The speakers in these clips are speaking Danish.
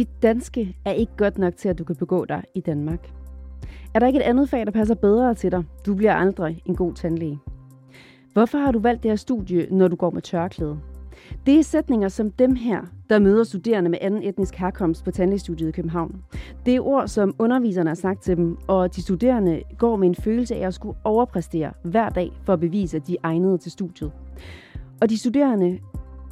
Dit danske er ikke godt nok til, at du kan begå dig i Danmark. Er der ikke et andet fag, der passer bedre til dig? Du bliver aldrig en god tandlæge. Hvorfor har du valgt det her studie, når du går med tørklæde? Det er sætninger som dem her, der møder studerende med anden etnisk herkomst på tandlægestudiet i København. Det er ord, som underviserne har sagt til dem, og de studerende går med en følelse af at skulle overpræstere hver dag for at bevise, at de er egnede til studiet. Og de studerende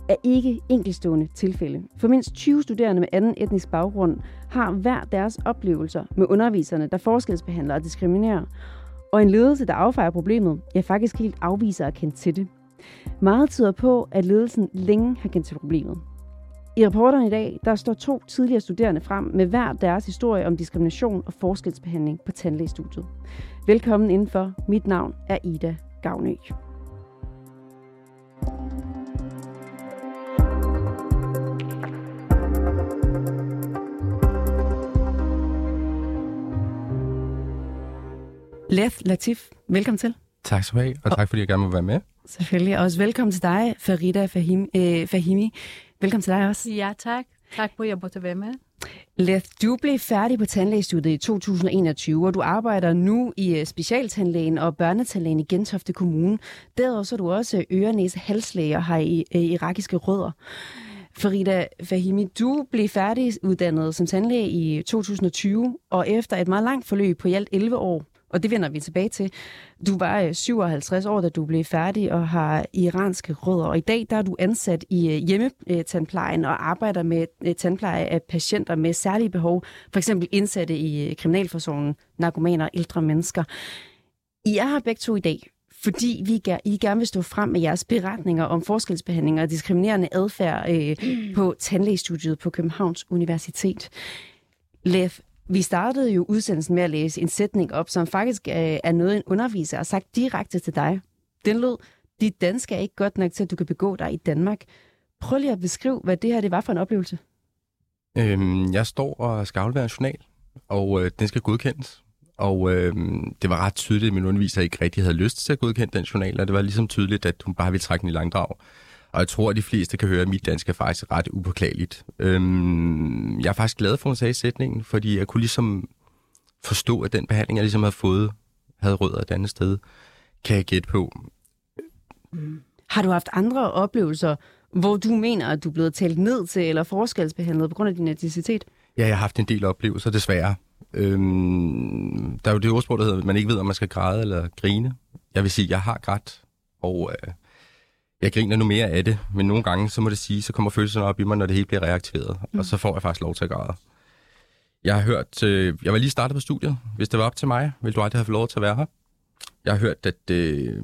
er ikke enkelstående tilfælde. For mindst 20 studerende med anden etnisk baggrund har hver deres oplevelser med underviserne, der forskelsbehandler og diskriminerer. Og en ledelse, der affejer problemet, ja faktisk helt afviser at kende til det. Meget tyder på, at ledelsen længe har kendt til problemet. I rapporterne i dag, der står to tidligere studerende frem med hver deres historie om diskrimination og forskelsbehandling på tandlægestudiet. Velkommen indenfor. Mit navn er Ida Gavnø. Leth Latif, velkommen til. Tak skal du have, og tak fordi jeg gerne må være med. Selvfølgelig. Og også velkommen til dig, Farida Fahim, øh, Fahimi. Velkommen til dig også. Ja, tak. Tak for, at jeg måtte være med. Leth, du blev færdig på tandlægestudiet i 2021, og du arbejder nu i øh, specialtandlægen og børnetandlægen i Gentofte Kommune. Derudover så er du også ørenæse halslæger her i øh, irakiske rødder. Farida Fahimi, du blev færdiguddannet som tandlæge i 2020, og efter et meget langt forløb på i alt 11 år, og det vender vi tilbage til. Du var øh, 57 år, da du blev færdig og har iranske rødder, og i dag der er du ansat i øh, hjemmetandplejen og arbejder med øh, tandpleje af patienter med særlige behov, for eksempel indsatte i kriminalforsorgen, narkomaner og ældre mennesker. I er her begge to i dag, fordi vi I gerne vil stå frem med jeres beretninger om forskelsbehandling og diskriminerende adfærd øh, på tandlægestudiet på Københavns Universitet. Lev, vi startede jo udsendelsen med at læse en sætning op, som faktisk øh, er noget, en underviser har sagt direkte til dig. Den lød, dit dansk er ikke godt nok til, at du kan begå dig i Danmark. Prøv lige at beskrive, hvad det her det var for en oplevelse. Øhm, jeg står og skal aflevere en journal, og øh, den skal godkendes. Og øh, det var ret tydeligt, at min underviser ikke rigtig havde lyst til at godkende den journal, og det var ligesom tydeligt, at hun bare ville trække den i langdrag. Og jeg tror, at de fleste kan høre, at mit dansk er faktisk ret upåklageligt. Øhm, jeg er faktisk glad for, at hun sagde sætningen, fordi jeg kunne ligesom forstå, at den behandling, jeg ligesom havde fået, havde rødder et andet sted, kan jeg gætte på. Mm. Har du haft andre oplevelser, hvor du mener, at du er blevet talt ned til eller forskelsbehandlet på grund af din etnicitet? Ja, jeg har haft en del oplevelser, desværre. Øhm, der er jo det ordsprog, der hedder, at man ikke ved, om man skal græde eller grine. Jeg vil sige, at jeg har grædt, og øh, jeg griner nu mere af det, men nogle gange, så må det sige, så kommer følelserne op i mig, når det hele bliver reaktiveret, mm. og så får jeg faktisk lov til at græde. Jeg har hørt, øh, jeg var lige startet på studiet. Hvis det var op til mig, ville du aldrig have fået lov til at være her. Jeg har hørt, at øh,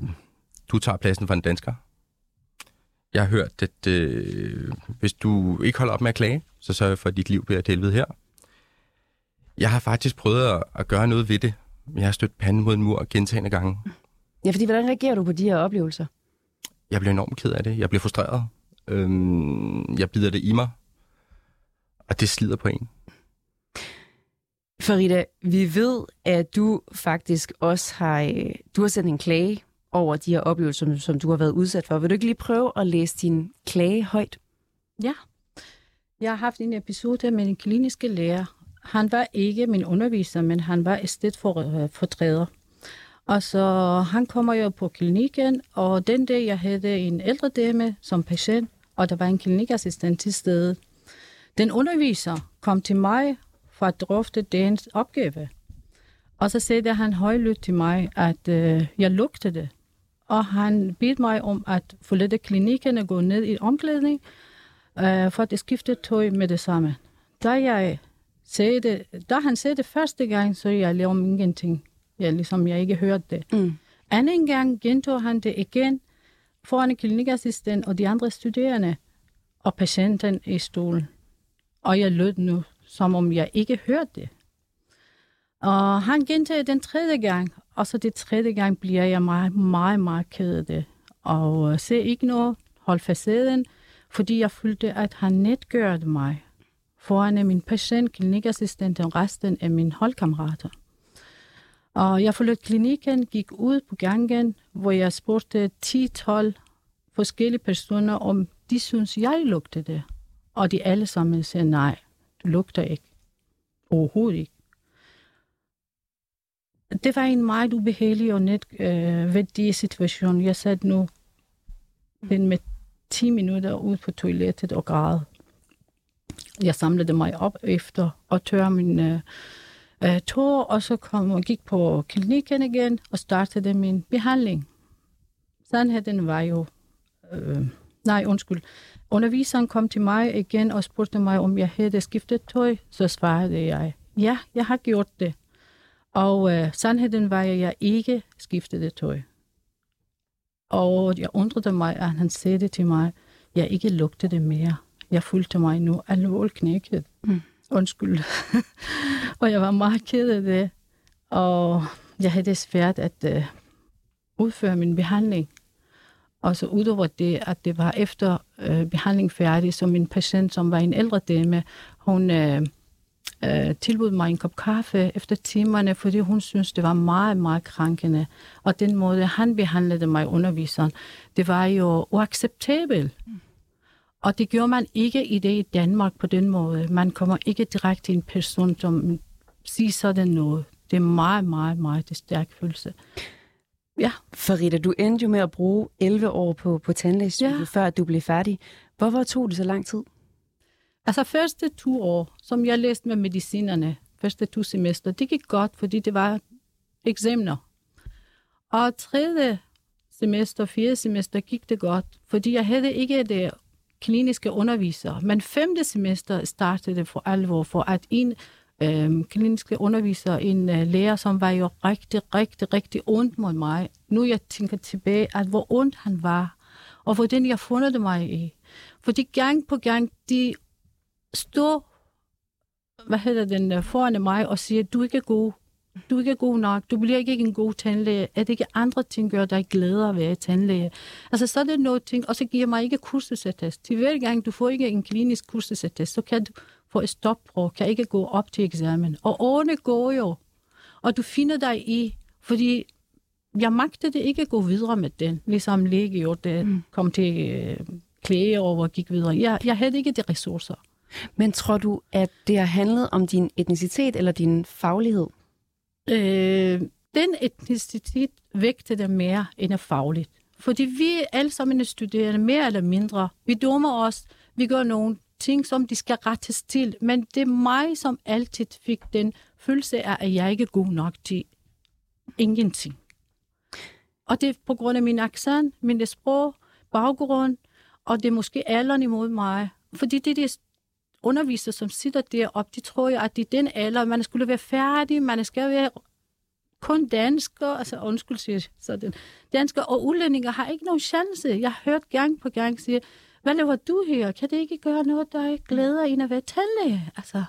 du tager pladsen for en dansker. Jeg har hørt, at øh, hvis du ikke holder op med at klage, så sørger jeg for, at dit liv bliver et helvede her. Jeg har faktisk prøvet at, at gøre noget ved det. Jeg har stødt panden mod en mur gentagende gange. Ja, fordi hvordan reagerer du på de her oplevelser? Jeg bliver enormt ked af det. Jeg bliver frustreret. Øhm, jeg bider det i mig. Og det slider på en. Farida, vi ved, at du faktisk også har, øh, du har sendt en klage over de her oplevelser, som, som du har været udsat for. Vil du ikke lige prøve at læse din klage højt? Ja. Jeg har haft en episode med en kliniske lærer. Han var ikke min underviser, men han var æstetfordræder. Og så han kommer jo på klinikken, og den dag jeg havde en ældre dame som patient, og der var en klinikassistent til stede. Den underviser kom til mig for at drøfte dagens opgave. Og så sagde han højlydt til mig, at øh, jeg lugtede. Og han bedte mig om at forlade klinikken og gå ned i omklædning, øh, for at skifte tøj med det samme. Da, jeg sagde det, da han sagde det første gang, så jeg lavede om ingenting ja, ligesom jeg ikke hørte det. Mm. Anden gang gentog han det igen foran en klinikassistent og de andre studerende og patienten i stolen. Og jeg lød nu, som om jeg ikke hørte det. Og han gentog den tredje gang, og så det tredje gang bliver jeg meget, meget, meget ked af det. Og uh, se ikke noget, hold facaden, fordi jeg følte, at han netgørte mig foran min patient, klinikassistent og resten af mine holdkammerater. Og jeg forlod klinikken, gik ud på gangen, hvor jeg spurgte 10-12 forskellige personer, om de synes, jeg lugtede. Og de alle sammen sagde, nej, lugter ikke. Overhovedet ikke. Det var en meget ubehagelig og net øh, værdig situation. Jeg sad nu den med 10 minutter ud på toilettet og græd. Jeg samlede mig op efter og tørrede min øh, øh, tår, og så kom og gik på klinikken igen og startede min behandling. Sandheden var jo... Øh, nej, undskyld. Underviseren kom til mig igen og spurgte mig, om jeg havde skiftet tøj. Så svarede jeg, ja, jeg har gjort det. Og øh, sandheden var, at jeg ikke skiftede tøj. Og jeg undrede mig, at han sagde det til mig, jeg ikke lugtede det mere. Jeg følte mig nu alvorligt knækket. Mm. Undskyld. og jeg var meget ked af det. Og jeg havde det svært at øh, udføre min behandling. Og så udover det, at det var efter øh, behandling færdig, som en patient, som var en ældre dame, hun øh, øh, tilbød mig en kop kaffe efter timerne, fordi hun syntes, det var meget, meget krænkende. Og den måde, han behandlede mig, underviseren, det var jo uacceptabelt. Mm. Og det gjorde man ikke i det i Danmark på den måde. Man kommer ikke direkte en person, som siger sådan noget. Det er meget, meget, meget det stærk følelse. Ja. Farida, du endte jo med at bruge 11 år på, på tandlægestudiet, ja. før du blev færdig. Hvorfor tog det så lang tid? Altså første to år, som jeg læste med medicinerne, første to semester, det gik godt, fordi det var eksamener. Og tredje semester, fjerde semester gik det godt, fordi jeg havde ikke det kliniske undervisere. Men femte semester startede det for alvor, for at en øh, kliniske underviser, en øh, lærer, som var jo rigtig, rigtig, rigtig ondt mod mig. Nu jeg tænker tilbage, at hvor ondt han var, og hvordan jeg fundet mig i. Fordi gang på gang, de stod hvad hedder den, øh, foran mig og siger, du er ikke god, du er ikke god nok, du bliver ikke en god tandlæge, at ikke andre ting gør dig glæder at være tandlæge. Altså så er det noget ting, og så giver mig ikke kursusattest. Til hver gang du får ikke en klinisk kursusattest, så kan du få et stopprøve, kan ikke gå op til eksamen. Og årene går jo, og du finder dig i, fordi jeg magtede ikke at gå videre med den, ligesom læge gjorde det, mm. kom til øh, klæge og gik videre. Jeg, jeg havde ikke de ressourcer. Men tror du, at det har handlet om din etnicitet eller din faglighed? Øh, den etnicitet vægter det mere end er fagligt. Fordi vi alle sammen er studerende, mere eller mindre. Vi dummer os, vi gør nogle ting, som de skal rettes til. Men det er mig, som altid fik den følelse af, at jeg ikke er god nok til ingenting. Og det er på grund af min accent, min sprog, baggrund, og det er måske alderen imod mig. Fordi det er undervisere, som sidder deroppe, de tror jo, at det er den alder, man skulle være færdig, man skal være kun danskere, altså undskyld, siger sådan, danskere og udlændinge har ikke nogen chance. Jeg har hørt gang på gang sige, hvad laver du her? Kan det ikke gøre noget, der ikke glæder en at være tandlæge? Altså.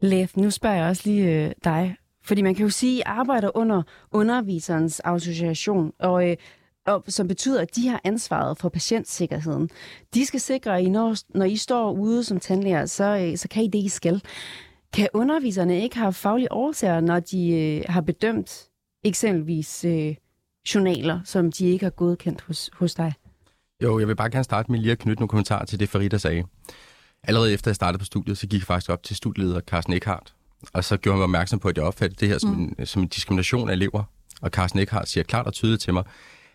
Lev, nu spørger jeg også lige øh, dig, fordi man kan jo sige, at I arbejder under underviserens association, og øh, og som betyder, at de har ansvaret for patientsikkerheden. De skal sikre, at I når, når I står ude som tandlæger, så, øh, så kan I det, I skal. Kan underviserne ikke have faglige årsager, når de øh, har bedømt eksempelvis øh, journaler, som de ikke har godkendt hos, hos dig? Jo, jeg vil bare gerne starte med lige at knytte nogle kommentarer til det, Farida sagde. Allerede efter jeg startede på studiet, så gik jeg faktisk op til studieleder Carsten Eckhardt, og så gjorde han mig opmærksom på, at jeg opfattede det her som, mm. en, som en diskrimination af elever. Og Carsten Eckhardt siger klart og tydeligt til mig,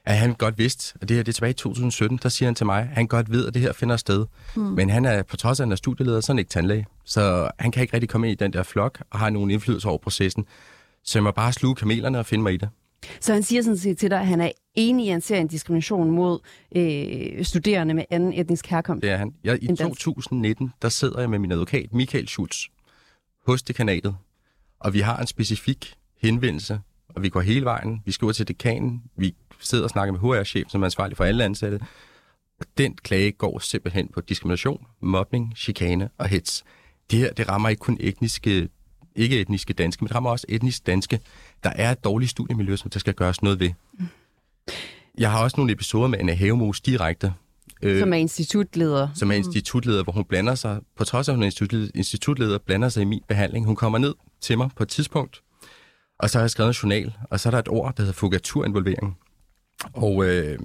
at han godt vidste, og det her det er tilbage i 2017, der siger han til mig, at han godt ved, at det her finder sted. Mm. Men han er, på trods af, at han er studieleder, så er han ikke tandlæge. Så han kan ikke rigtig komme ind i den der flok og har nogen indflydelse over processen. Så jeg må bare sluge kamelerne og finde mig i det. Så han siger sådan set til dig, at han er enig i, at han ser en diskrimination mod øh, studerende med anden etnisk herkomst? Det er han. Jeg, I 2019, der sidder jeg med min advokat, Michael Schutz, hos dekanatet, og vi har en specifik henvendelse, og vi går hele vejen. Vi skriver til dekanen, vi sidder og snakker med HR-chef, som er ansvarlig for alle ansatte. Og den klage går simpelthen på diskrimination, mobning, chikane og hets. Det her, det rammer ikke kun etniske, ikke etniske danske, men det rammer også etnisk danske. Der er et dårligt studiemiljø, som der skal gøres noget ved. Jeg har også nogle episoder med Anna Havemos direkte. Øh, som er institutleder. Som er institutleder, hvor hun blander sig, på trods af, at hun er institutleder, blander sig i min behandling. Hun kommer ned til mig på et tidspunkt, og så har jeg skrevet en journal, og så er der et ord, der hedder fugaturinvolvering. Og øh,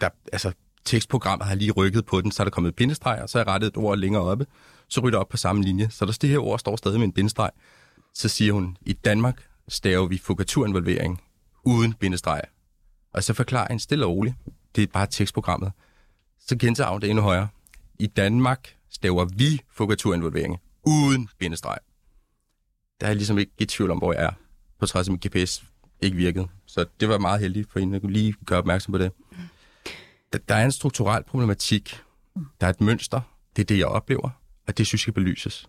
der, altså, tekstprogrammet har lige rykket på den, så er der kommet bindestreg, og så har jeg rettet et ord længere oppe, så rytter op på samme linje. Så der det her ord står stadig med en bindestreg. Så siger hun, i Danmark staver vi fugaturinvolvering uden bindestreg. Og så forklarer en stille og roligt, det er bare tekstprogrammet. Så gentager hun det endnu højere. I Danmark staver vi fugaturinvolvering uden bindestreg. Der er jeg ligesom ikke i tvivl om, hvor jeg er, på trods af min GPS ikke virkede. Så det var meget heldigt for hende at lige gøre opmærksom på det. Der er en strukturel problematik. Der er et mønster. Det er det, jeg oplever, og det synes jeg skal belyses.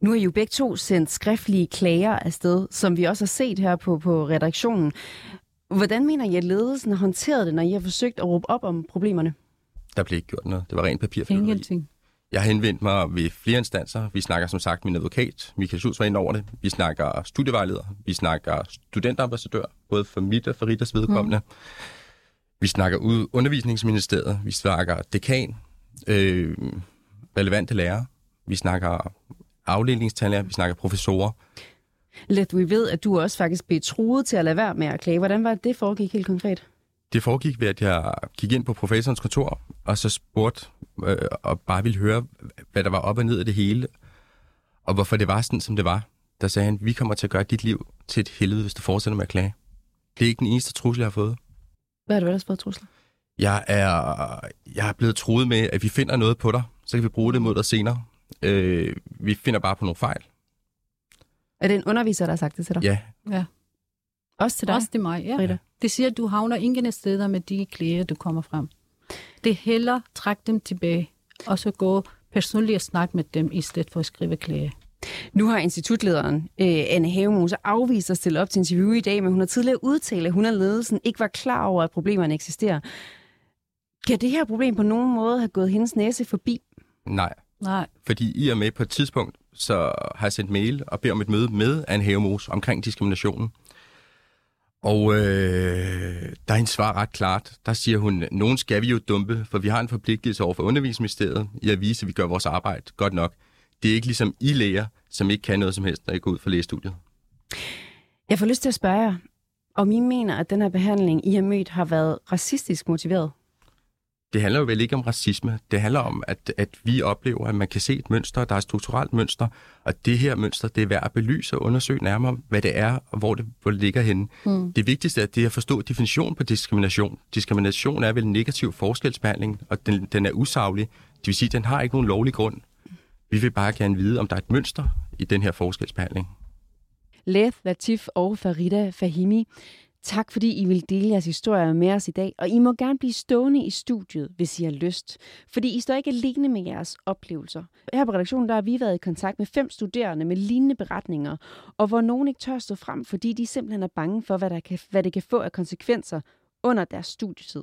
Nu har I jo begge to sendt skriftlige klager afsted, som vi også har set her på, på redaktionen. Hvordan mener I, at ledelsen har håndteret det, når I har forsøgt at råbe op om problemerne? Der blev ikke gjort noget. Det var rent papir. Ingenting. Jeg har henvendt mig ved flere instanser. Vi snakker som sagt min advokat, Michael Schultz var ind over det. Vi snakker studievejleder. Vi snakker studentambassadør, både for mit og for Ritters vedkommende. Mm. Vi snakker ud undervisningsministeriet. Vi snakker dekan, øh, relevante lærere. Vi snakker afdelingstandlærer. Vi snakker professorer. Let, vi ved, at du også faktisk blev truet til at lade være med at klage. Hvordan var det foregik helt konkret? Det foregik ved, at jeg gik ind på professorens kontor, og så spurgte, øh, og bare ville høre, hvad der var op og ned af det hele, og hvorfor det var sådan, som det var. Der sagde han, vi kommer til at gøre dit liv til et helvede, hvis du fortsætter med at klage. Det er ikke den eneste trussel, jeg har fået. Hvad er det ellers fået trusler? Jeg er, jeg er blevet truet med, at vi finder noget på dig, så kan vi bruge det mod dig senere. Øh, vi finder bare på nogle fejl. Er det en underviser, der har sagt det til dig? Ja. Ja. Også til dig? Også til mig, ja. Frida? Det siger, at du havner ingen steder med de klæder, du kommer frem. Det er heller træk dem tilbage, og så gå personligt og snakke med dem, i stedet for at skrive klæde. Nu har institutlederen øh, Anne Havemose afvist at stille op til interview i dag, men hun har tidligere udtalt, at hun og ledelsen ikke var klar over, at problemerne eksisterer. Kan det her problem på nogen måde have gået hendes næse forbi? Nej, Nej, fordi I er med på et tidspunkt, så har jeg sendt mail og beder om et møde med Anne Havemos omkring diskriminationen. Og øh, der er en svar ret klart. Der siger hun, nogen skal vi jo dumpe, for vi har en forpligtelse over for undervisningsministeriet i at vise, at vi gør vores arbejde godt nok. Det er ikke ligesom I læger, som ikke kan noget som helst, når I går ud fra lægestudiet. Jeg får lyst til at spørge jer, om I mener, at den her behandling, I har mødt, har været racistisk motiveret? Det handler jo vel ikke om racisme. Det handler om, at, at vi oplever, at man kan se et mønster, der er et strukturelt mønster, og det her mønster, det er værd at belyse og undersøge nærmere, hvad det er, og hvor det, hvor det ligger henne. Mm. Det vigtigste er, det er at forstå definition på diskrimination. Diskrimination er vel en negativ forskelsbehandling, og den, den er usaglig. Det vil sige, at den har ikke nogen lovlig grund. Vi vil bare gerne vide, om der er et mønster i den her forskelsbehandling. Leth, Latif og Farida Fahimi, tak fordi I vil dele jeres historier med os i dag, og I må gerne blive stående i studiet, hvis I har lyst, fordi I står ikke alene med jeres oplevelser. Her på redaktionen der har vi været i kontakt med fem studerende med lignende beretninger, og hvor nogen ikke tør stå frem, fordi de simpelthen er bange for, hvad, der kan, hvad det kan få af konsekvenser under deres studietid.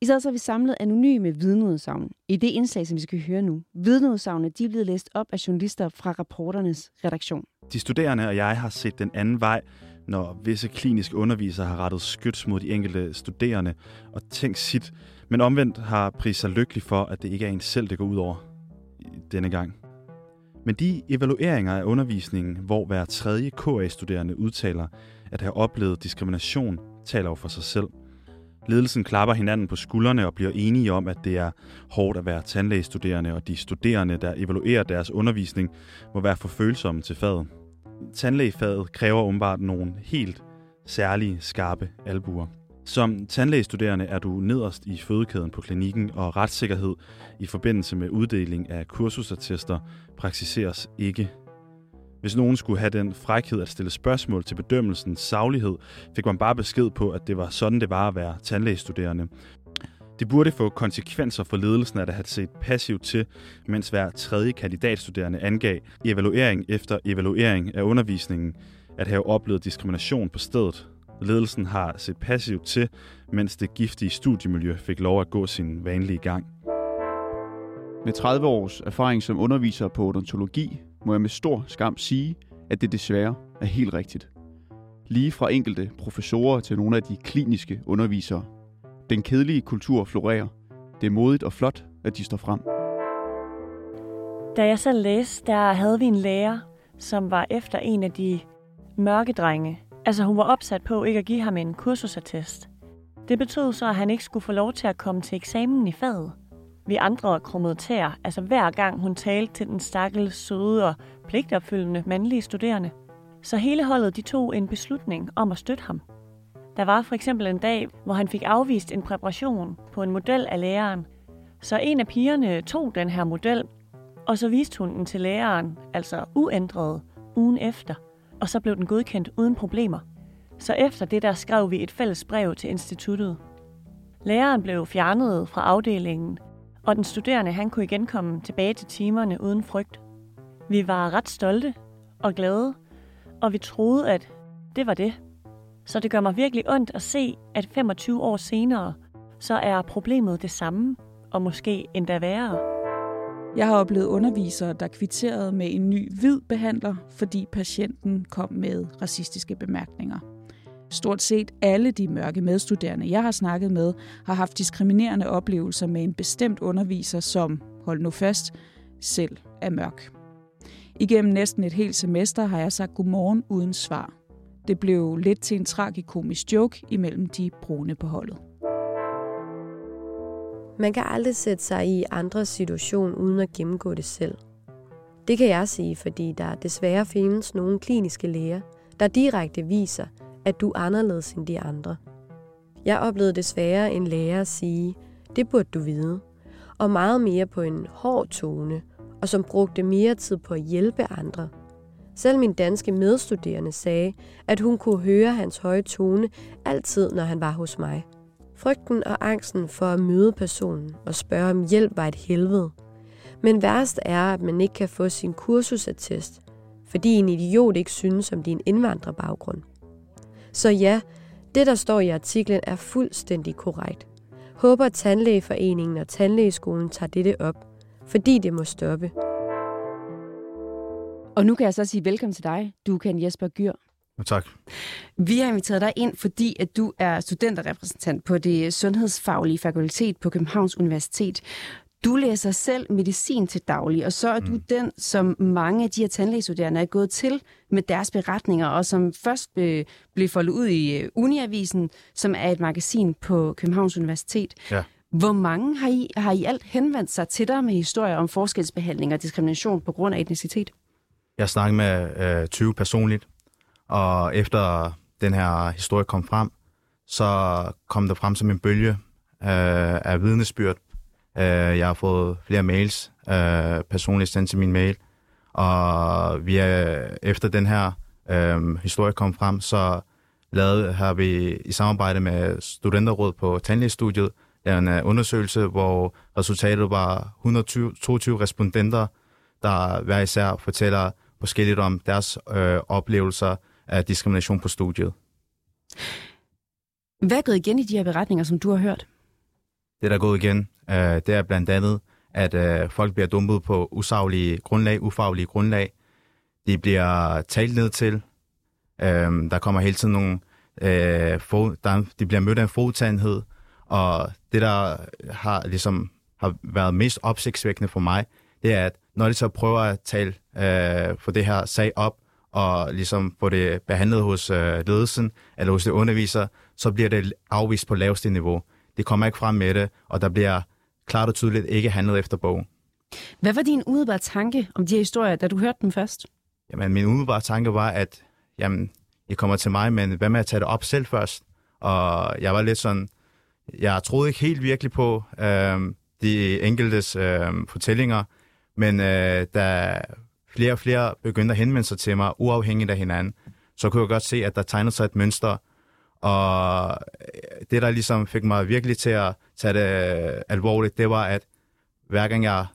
I stedet så har vi samlet anonyme vidneudsagn i det indslag, som vi skal høre nu. Vidneudsagene de er blevet læst op af journalister fra rapporternes redaktion. De studerende og jeg har set den anden vej, når visse kliniske undervisere har rettet skyts mod de enkelte studerende og tænkt sit, men omvendt har pris sig lykkelig for, at det ikke er en selv, det går ud over denne gang. Men de evalueringer af undervisningen, hvor hver tredje KA-studerende udtaler at have oplevet diskrimination, taler jo for sig selv. Ledelsen klapper hinanden på skuldrene og bliver enige om, at det er hårdt at være tandlægestuderende, og de studerende, der evaluerer deres undervisning, må være for følsomme til faget. Tandlægefaget kræver åbenbart nogle helt særlige skarpe albuer. Som tandlægestuderende er du nederst i fødekæden på klinikken, og retssikkerhed i forbindelse med uddeling af kursusattester praktiseres ikke. Hvis nogen skulle have den frækhed at stille spørgsmål til bedømmelsens saglighed, fik man bare besked på, at det var sådan, det var at være tandlægestuderende. Det burde få konsekvenser for ledelsen at have set passivt til, mens hver tredje kandidatstuderende angav i evaluering efter evaluering af undervisningen at have oplevet diskrimination på stedet. Ledelsen har set passivt til, mens det giftige studiemiljø fik lov at gå sin vanlige gang. Med 30 års erfaring som underviser på odontologi, må jeg med stor skam sige, at det desværre er helt rigtigt. Lige fra enkelte professorer til nogle af de kliniske undervisere. Den kedelige kultur florerer. Det er modigt og flot, at de står frem. Da jeg så læste, der havde vi en lærer, som var efter en af de mørke drenge. Altså hun var opsat på ikke at give ham en kursusattest. Det betød så, at han ikke skulle få lov til at komme til eksamen i faget. Vi andre krummede tæer, altså hver gang hun talte til den stakkels søde og pligtopfyldende mandlige studerende. Så hele holdet de tog en beslutning om at støtte ham. Der var for eksempel en dag, hvor han fik afvist en præparation på en model af læreren. Så en af pigerne tog den her model, og så viste hun den til læreren, altså uændret, ugen efter. Og så blev den godkendt uden problemer. Så efter det der skrev vi et fælles brev til instituttet. Læreren blev fjernet fra afdelingen, og den studerende han kunne igen komme tilbage til timerne uden frygt. Vi var ret stolte og glade, og vi troede, at det var det. Så det gør mig virkelig ondt at se, at 25 år senere, så er problemet det samme, og måske endda værre. Jeg har oplevet undervisere, der kvitterede med en ny hvid behandler, fordi patienten kom med racistiske bemærkninger. Stort set alle de mørke medstuderende, jeg har snakket med, har haft diskriminerende oplevelser med en bestemt underviser, som, hold nu fast, selv er mørk. Igennem næsten et helt semester har jeg sagt godmorgen uden svar. Det blev lidt til en tragikomisk joke imellem de brune på holdet. Man kan aldrig sætte sig i andres situation uden at gennemgå det selv. Det kan jeg sige, fordi der desværre findes nogle kliniske læger, der direkte viser, at du er anderledes end de andre. Jeg oplevede desværre en lærer sige, det burde du vide, og meget mere på en hård tone, og som brugte mere tid på at hjælpe andre. Selv min danske medstuderende sagde, at hun kunne høre hans høje tone altid, når han var hos mig. Frygten og angsten for at møde personen og spørge om hjælp var et helvede. Men værst er, at man ikke kan få sin kursusattest, fordi en idiot ikke synes om din indvandrerbaggrund. Så ja, det der står i artiklen er fuldstændig korrekt. Håber Tandlægeforeningen og Tandlægeskolen tager dette op, fordi det må stoppe. Og nu kan jeg så sige velkommen til dig, du kan Jesper Gyr. Tak. Vi har inviteret dig ind, fordi at du er studenterrepræsentant på det sundhedsfaglige fakultet på Københavns Universitet. Du læser selv medicin til daglig, og så er mm. du den, som mange af de her tandlægestuderende er gået til med deres beretninger, og som først øh, blev foldet ud i øh, Uniavisen, som er et magasin på Københavns Universitet. Ja. Hvor mange har I, har I alt henvendt sig til dig med historier om forskelsbehandling og diskrimination på grund af etnicitet? Jeg snakkede med øh, 20 personligt, og efter den her historie kom frem, så kom der frem som en bølge øh, af vidnesbyrd. Øh, jeg har fået flere mails øh, personligt sendt til min mail, og vi er, efter den her øh, historie kom frem, så lavede, har vi i samarbejde med Studenterråd på Tandlægestudiet en øh, undersøgelse, hvor resultatet var 122 respondenter, der hver især fortæller forskelligt om deres øh, oplevelser af diskrimination på studiet. Hvad er gået igen i de her beretninger, som du har hørt? Det, der er gået igen, øh, det er blandt andet, at øh, folk bliver dumpet på usaglige grundlag, ufaglige grundlag. De bliver talt ned til. Øh, der kommer hele tiden nogle... Øh, fod, der, de bliver mødt af en fodtandhed. Og det, der har, ligesom, har været mest opsigtsvækkende for mig, det er, at når de så prøver at tale øh, for det her sag op, og ligesom få det behandlet hos øh, ledelsen eller hos det underviser, så bliver det afvist på laveste niveau. Det kommer ikke frem med det, og der bliver klart og tydeligt ikke handlet efter bogen. Hvad var din umiddelbare tanke om de her historier, da du hørte dem først? Jamen, min umiddelbare tanke var, at jamen, I kommer til mig, men hvad med at tage det op selv først? Og jeg var lidt sådan, jeg troede ikke helt virkelig på øh, de enkeltes øh, fortællinger, men øh, da flere og flere begyndte at henvende sig til mig, uafhængigt af hinanden, så kunne jeg godt se, at der tegnede sig et mønster. Og øh, det, der ligesom fik mig virkelig til at tage det øh, alvorligt, det var, at hver gang jeg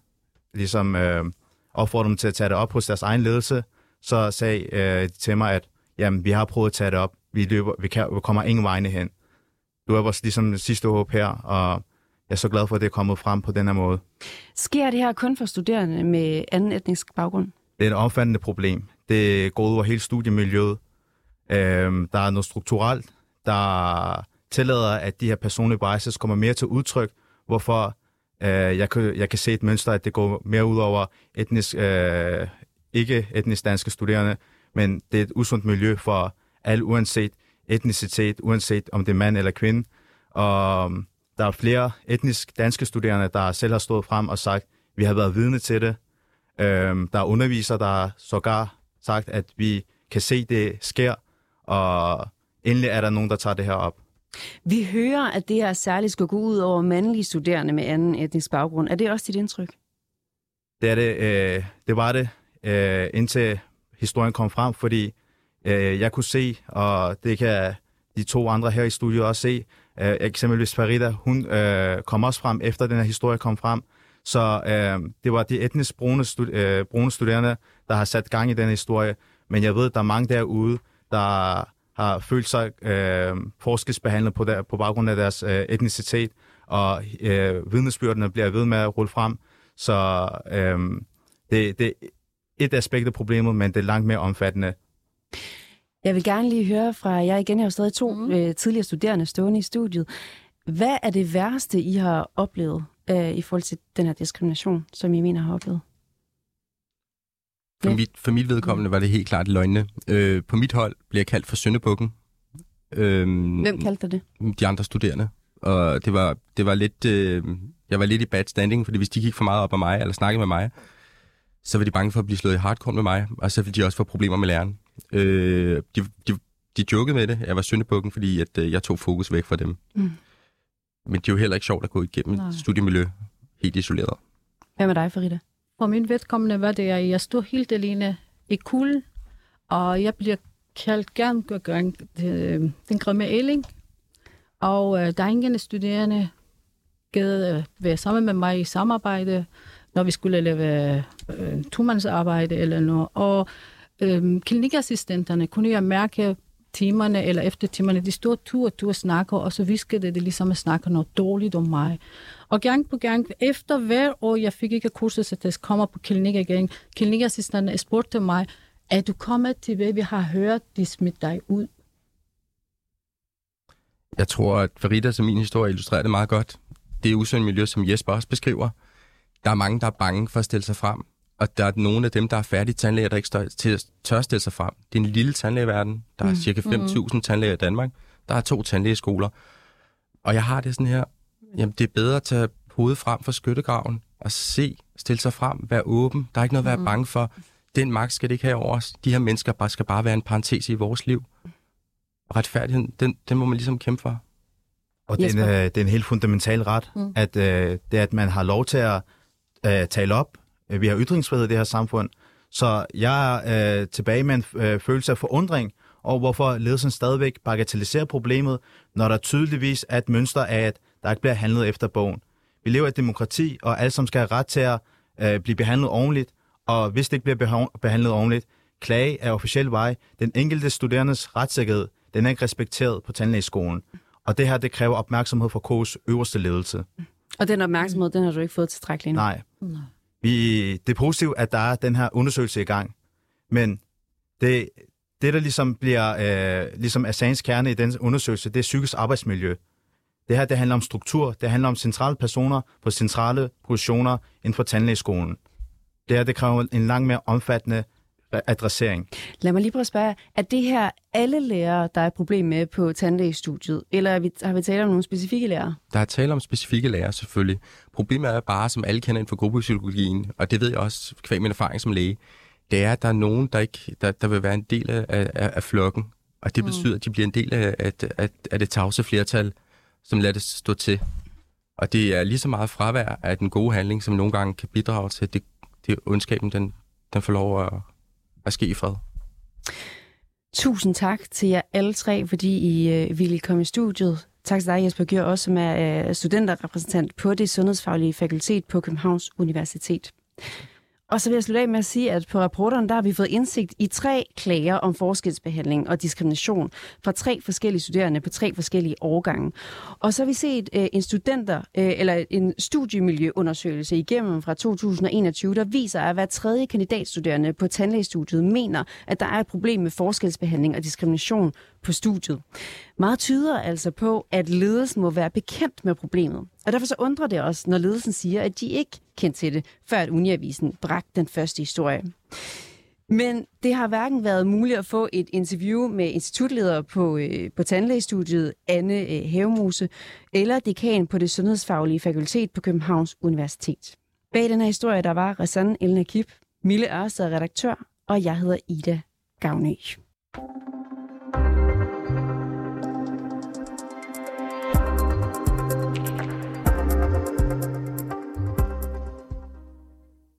ligesom øh, opfordrede dem til at tage det op hos deres egen ledelse, så sagde øh, de til mig, at jamen, vi har prøvet at tage det op, vi, løber, vi, kan, vi kommer ingen vegne hen. Du er vores ligesom sidste håb her, og jeg er så glad for, at det er kommet frem på den her måde. Sker det her kun for studerende med anden etnisk baggrund? Det er et omfattende problem. Det går ud over hele studiemiljøet. Øhm, der er noget strukturelt, der tillader, at de her personlige biases kommer mere til udtryk, hvorfor øh, jeg, kan, jeg kan se et mønster, at det går mere ud over etnisk, øh, ikke etnisk danske studerende, men det er et usundt miljø for alle, uanset etnicitet, uanset om det er mand eller kvinde. Og der er flere etnisk danske studerende, der selv har stået frem og sagt, vi har været vidne til det. Øhm, der er undervisere, der har sågar sagt, at vi kan se, det sker, og endelig er der nogen, der tager det her op. Vi hører, at det her særligt skal gå ud over mandlige studerende med anden etnisk baggrund. Er det også dit indtryk? Det er det. Øh, det var det, øh, indtil historien kom frem, fordi øh, jeg kunne se, og det kan de to andre her i studiet også se, øh, eksempelvis Farida, hun øh, kom også frem, efter den her historie kom frem, så øh, det var de etnisk brune, stud- øh, brune studerende, der har sat gang i den historie, men jeg ved, at der er mange derude, der har følt sig øh, forskelsbehandlet på, der, på baggrund af deres øh, etnicitet, og øh, vidnesbyrdene bliver ved med at rulle frem. Så øh, det, det er et aspekt af problemet, men det er langt mere omfattende. Jeg vil gerne lige høre fra jer igen. Jeg har jo stadig to mm. øh, tidligere studerende stående i studiet. Hvad er det værste, I har oplevet øh, i forhold til den her diskrimination, som I mener har oplevet? For, mit, for mit vedkommende var det helt klart løgne. Øh, på mit hold bliver jeg kaldt for Søndebukken. Øh, Hvem kaldte det? De andre studerende. Og det var, det var lidt... Øh, jeg var lidt i bad standing, fordi hvis de gik for meget op af mig, eller snakkede med mig, så var de bange for at blive slået i hardcore med mig, og så ville de også få problemer med læreren. Øh, de, de, de jokede med det. Jeg var syndebukken, fordi at, øh, jeg tog fokus væk fra dem. Mm. Men det er jo heller ikke sjovt at gå igennem Nej. et studiemiljø helt isoleret. Hvad med dig, Farida? For min vedkommende var det, at jeg stod helt alene i kulden, og jeg bliver kaldt gerne gang den, den grimme ælling. Og øh, der er ingen studerende gad øh, være sammen med mig i samarbejde, når vi skulle lave øh, tomandsarbejde eller noget. Og øhm, klinikassistenterne kunne jeg mærke timerne eller efter timerne, de stod tur og tur og snakker, og så viskede det ligesom at snakke noget dårligt om mig. Og gang på gang, efter hver år, jeg fik ikke kurset, at jeg kommer på klinik igen, klinikassistenterne spurgte mig, er du kommet til, hvad vi har hørt, de smidt dig ud? Jeg tror, at Farida, som min historie illustrerer det meget godt. Det er usundt miljø, som Jesper også beskriver. Der er mange, der er bange for at stille sig frem. Og der er nogle af dem, der er færdige tandlæger, der ikke står til tør stille sig frem. Det er en lille tandlægeverden. Der er mm. cirka 5.000 mm. tandlæger i Danmark. Der er to tandlægeskoler. Og jeg har det sådan her, jamen det er bedre at tage hovedet frem for skyttegraven og se, stille sig frem, være åben. Der er ikke noget at være mm. bange for. Den magt skal det ikke have over os. De her mennesker bare, skal bare være en parentes i vores liv. Og retfærdigheden, den, den må man ligesom kæmpe for. Og det er, en, øh, det er en helt fundamental ret, mm. at øh, det at man har lov til at øh, tale op. Vi har ytringsfrihed i det her samfund. Så jeg er øh, tilbage med en øh, følelse af forundring over, hvorfor ledelsen stadigvæk bagatelliserer problemet, når der tydeligvis er et mønster af, at der ikke bliver handlet efter bogen. Vi lever i et demokrati, og alle som skal have ret til at øh, blive behandlet ordentligt, og hvis det ikke bliver behandlet ordentligt, klage er officiel vej. Den enkelte studerendes retssikkerhed, den er ikke respekteret på tandlægeskolen. Og det her, det kræver opmærksomhed fra K's øverste ledelse. Og den opmærksomhed, den har du ikke fået tilstrækkeligt endnu? Nej. Vi, det er positivt, at der er den her undersøgelse i gang. Men det, det der ligesom bliver øh, ligesom er sagens kerne i den undersøgelse, det er psykisk arbejdsmiljø. Det her, det handler om struktur. Det handler om centrale personer på centrale positioner inden for tandlægeskolen. Det her, det kræver en langt mere omfattende adressering. Lad mig lige prøve at spørge, er det her alle lærere, der er et problem med på tandlægestudiet, eller har vi, har vi talt om nogle specifikke lærere? Der er tale om specifikke lærere, selvfølgelig. Problemet er bare, som alle kender inden for gruppepsykologien, og det ved jeg også kvæg min erfaring som læge, det er, at der er nogen, der, ikke, der, der vil være en del af, af, af flokken, og det mm. betyder, at de bliver en del af, af, af, af det tavse flertal, som lader det stå til. Og det er lige så meget fravær af den gode handling, som nogle gange kan bidrage til, at det, det ondskaben den, den får lov at, at ske i fred. Tusind tak til jer alle tre, fordi I øh, ville komme i studiet. Tak til dig, Jesper Gjør, også som er øh, studenterrepræsentant på det sundhedsfaglige fakultet på Københavns Universitet. Og så vil jeg slutte af med at sige, at på rapporterne der har vi fået indsigt i tre klager om forskelsbehandling og diskrimination fra tre forskellige studerende på tre forskellige årgange. Og så har vi set øh, en studenter øh, eller en studiemiljøundersøgelse igennem fra 2021, der viser, at hver tredje kandidatstuderende på tandlægestudiet mener, at der er et problem med forskelsbehandling og diskrimination på studiet. Meget tyder altså på, at ledelsen må være bekendt med problemet. Og derfor så undrer det os, når ledelsen siger, at de ikke kendte til det, før at Uniavisen bragte den første historie. Men det har hverken været muligt at få et interview med institutleder på, øh, på tandlægestudiet Anne øh, Havemose eller dekan på det sundhedsfaglige fakultet på Københavns Universitet. Bag den her historie, der var Rassan Elna Kip, Mille Ørsted redaktør, og jeg hedder Ida Gavnø.